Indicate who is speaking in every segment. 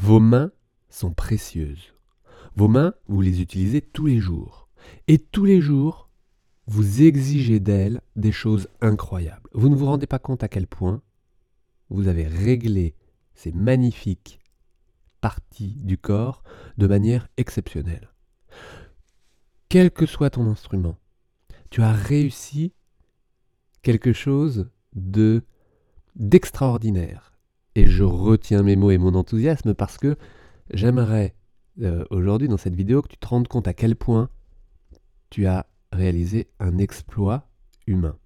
Speaker 1: Vos mains sont précieuses. Vos mains, vous les utilisez tous les jours. Et tous les jours, vous exigez d'elles des choses incroyables. Vous ne vous rendez pas compte à quel point vous avez réglé ces magnifiques parties du corps de manière exceptionnelle. Quel que soit ton instrument, tu as réussi quelque chose de d'extraordinaire. Et je retiens mes mots et mon enthousiasme parce que j'aimerais euh, aujourd'hui dans cette vidéo que tu te rendes compte à quel point tu as réalisé un exploit humain.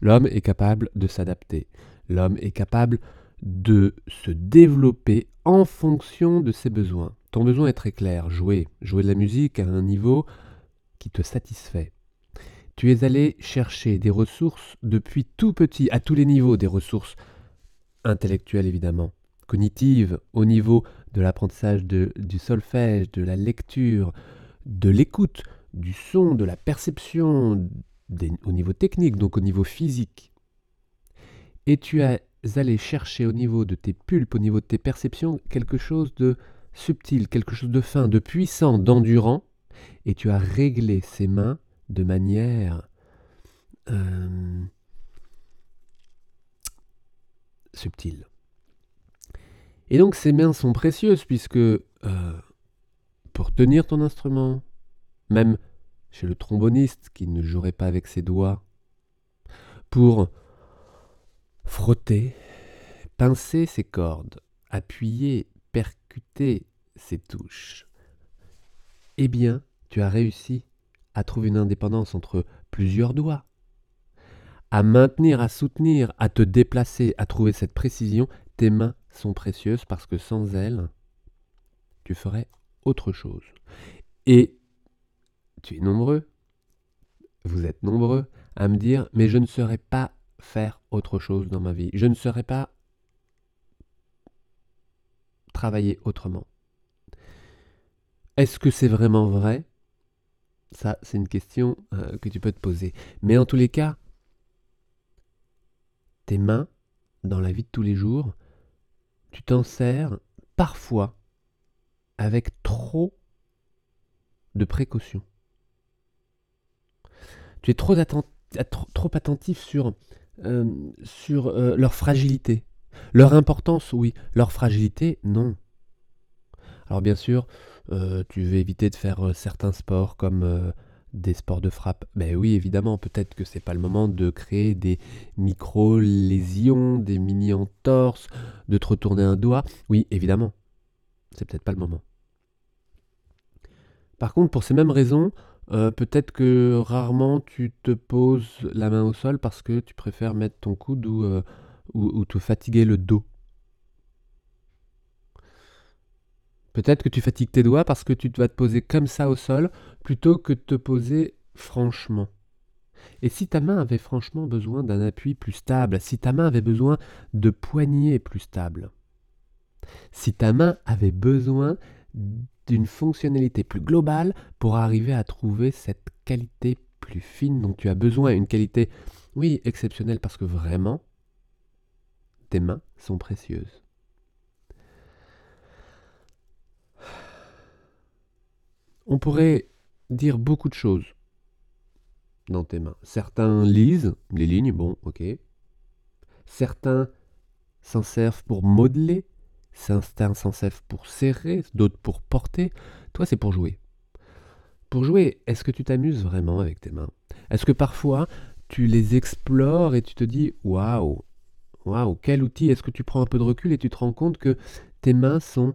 Speaker 1: L'homme est capable de s'adapter. L'homme est capable de se développer en fonction de ses besoins. Ton besoin est très clair, jouer, jouer de la musique à un niveau qui te satisfait. Tu es allé chercher des ressources depuis tout petit, à tous les niveaux, des ressources intellectuelles évidemment, cognitives, au niveau de l'apprentissage du solfège, de la lecture, de l'écoute, du son, de la perception, au niveau technique, donc au niveau physique. Et tu as allé chercher au niveau de tes pulpes, au niveau de tes perceptions, quelque chose de subtil, quelque chose de fin, de puissant, d'endurant, et tu as réglé ces mains de manière euh, subtile. Et donc ces mains sont précieuses puisque euh, pour tenir ton instrument, même chez le tromboniste qui ne jouerait pas avec ses doigts, pour frotter, pincer ses cordes, appuyer, percuter ses touches, eh bien, tu as réussi à trouver une indépendance entre plusieurs doigts, à maintenir, à soutenir, à te déplacer, à trouver cette précision, tes mains sont précieuses parce que sans elles, tu ferais autre chose. Et tu es nombreux, vous êtes nombreux à me dire, mais je ne saurais pas faire autre chose dans ma vie. Je ne saurais pas travailler autrement. Est-ce que c'est vraiment vrai? Ça, c'est une question euh, que tu peux te poser. Mais en tous les cas, mains, dans la vie de tous les jours, tu t'en sers parfois avec trop de précaution. Tu es trop, attentif sur, euh, euh, leur fragilité. Leur importance, oui. Leur fragilité, non. Alors bien sûr, euh, tu veux éviter de faire certains sports comme des sports de frappe. Ben oui, évidemment, peut-être que c'est pas le moment de créer des micro-lésions, des mini-entorses, de te retourner un doigt. Oui, évidemment. C'est peut-être pas le moment. Par contre, pour ces mêmes raisons, euh, peut-être que rarement tu te poses la main au sol parce que tu préfères mettre ton coude ou, euh, ou te fatiguer le dos. Peut-être que tu fatigues tes doigts parce que tu vas te poser comme ça au sol plutôt que de te poser franchement. Et si ta main avait franchement besoin d'un appui plus stable, si ta main avait besoin de poignées plus stables, si ta main avait besoin d'une fonctionnalité plus globale pour arriver à trouver cette qualité plus fine dont tu as besoin, une qualité, oui, exceptionnelle parce que vraiment, tes mains sont précieuses. On pourrait dire beaucoup de choses dans tes mains. Certains lisent les lignes, bon, ok. Certains s'en servent pour modeler, certains s'en servent pour serrer, d'autres pour porter. Toi, c'est pour jouer. Pour jouer, est-ce que tu t'amuses vraiment avec tes mains? Est-ce que parfois tu les explores et tu te dis waouh, waouh, quel outil? Est-ce que tu prends un peu de recul et tu te rends compte que tes mains sont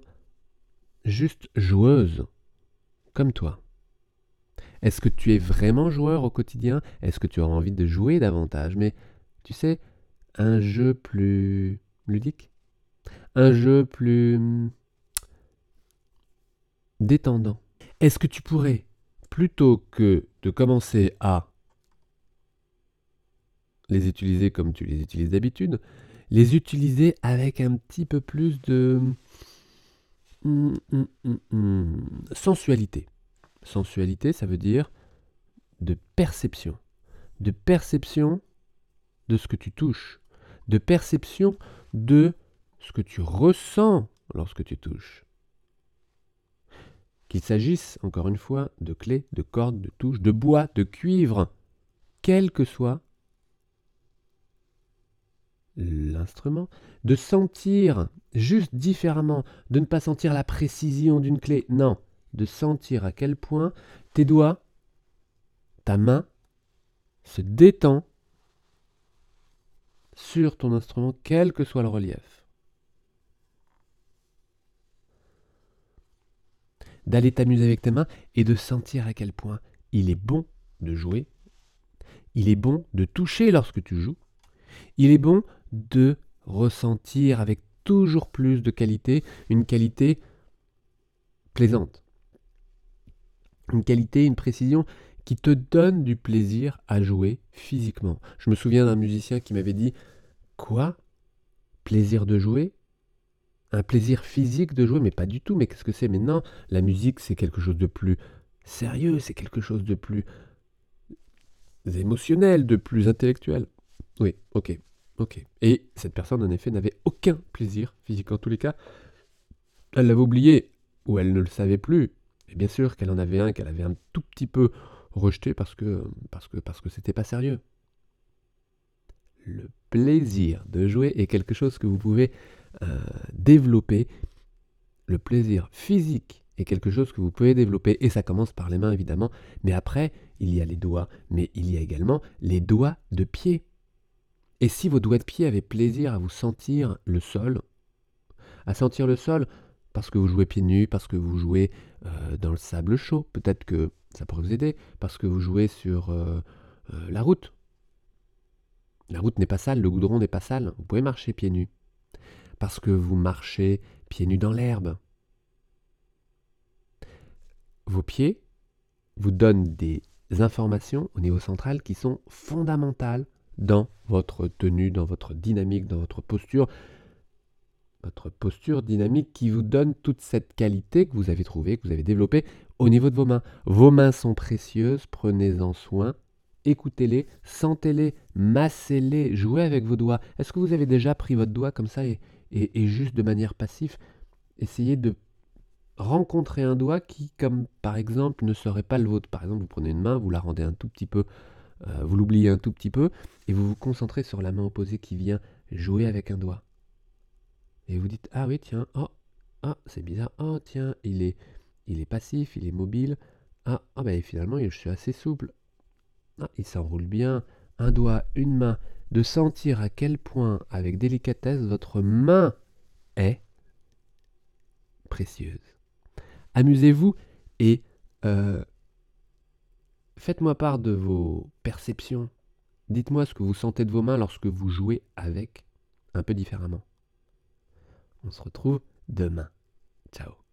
Speaker 1: juste joueuses? Comme toi. Est-ce que tu es vraiment joueur au quotidien? Est-ce que tu as envie de jouer davantage? Mais tu sais, un jeu plus ludique? Un jeu plus hmm, détendant? Est-ce que tu pourrais, plutôt que de commencer à les utiliser comme tu les utilises d'habitude, les utiliser avec un petit peu plus de Sensualité. Sensualité, ça veut dire de perception. De perception de ce que tu touches. De perception de ce que tu ressens lorsque tu touches. Qu'il s'agisse, encore une fois, de clés, de cordes, de touches, de bois, de cuivre, quel que soit l'instrument, de sentir juste différemment, de ne pas sentir la précision d'une clé, non, de sentir à quel point tes doigts, ta main se détend sur ton instrument, quel que soit le relief. D'aller t'amuser avec tes mains et de sentir à quel point il est bon de jouer, il est bon de toucher lorsque tu joues, il est bon de ressentir avec toujours plus de qualité une qualité plaisante. Une qualité, une précision qui te donne du plaisir à jouer physiquement. Je me souviens d'un musicien qui m'avait dit Quoi? Plaisir de jouer? Un plaisir physique de jouer? Mais pas du tout, mais qu'est-ce que c'est? Mais non, la musique c'est quelque chose de plus sérieux, c'est quelque chose de plus émotionnel, de plus intellectuel. Oui, ok, ok. Et cette personne en effet n'avait aucun plaisir physique. En tous les cas, elle l'avait oublié, ou elle ne le savait plus. Et bien sûr qu'elle en avait un, qu'elle avait un tout petit peu rejeté parce que parce que c'était pas sérieux. Le plaisir de jouer est quelque chose que vous pouvez euh, développer. Le plaisir physique est quelque chose que vous pouvez développer et ça commence par les mains évidemment, mais après il y a les doigts, mais il y a également les doigts de pied. Et si vos doigts de pied avaient plaisir à vous sentir le sol, à sentir le sol parce que vous jouez pieds nus, parce que vous jouez euh, dans le sable chaud, peut-être que ça pourrait vous aider parce que vous jouez sur euh, euh, la route. La route n'est pas sale, le goudron n'est pas sale. Vous pouvez marcher pieds nus. Parce que vous marchez pieds nus dans l'herbe. Vos pieds vous donnent des informations au niveau central qui sont fondamentales dans votre tenue, dans votre dynamique, dans votre posture. Votre posture dynamique qui vous donne toute cette qualité que vous avez trouvée, que vous avez développée au niveau de vos mains. Vos mains sont précieuses, prenez-en soin, écoutez-les, sentez-les, massez-les, jouez avec vos doigts. Est-ce que vous avez déjà pris votre doigt comme ça et, juste de manière passive, essayez de rencontrer un doigt qui, comme par exemple, ne serait pas le vôtre. Par exemple, vous prenez une main, vous la rendez un tout petit peu, euh, vous l'oubliez un tout petit peu, et vous vous concentrez sur la main opposée qui vient jouer avec un doigt. Et vous dites, ah oui, tiens, oh, ah, c'est bizarre, oh, tiens, il est, il est passif, il est mobile. Ah, ah ben finalement, je suis assez souple. Ah, il s'enroule bien. Un doigt, une main. De sentir à quel point, avec délicatesse, votre main est précieuse. Amusez-vous et euh, faites-moi part de vos perceptions. Dites-moi ce que vous sentez de vos mains lorsque vous jouez avec un peu différemment. On se retrouve demain. Ciao.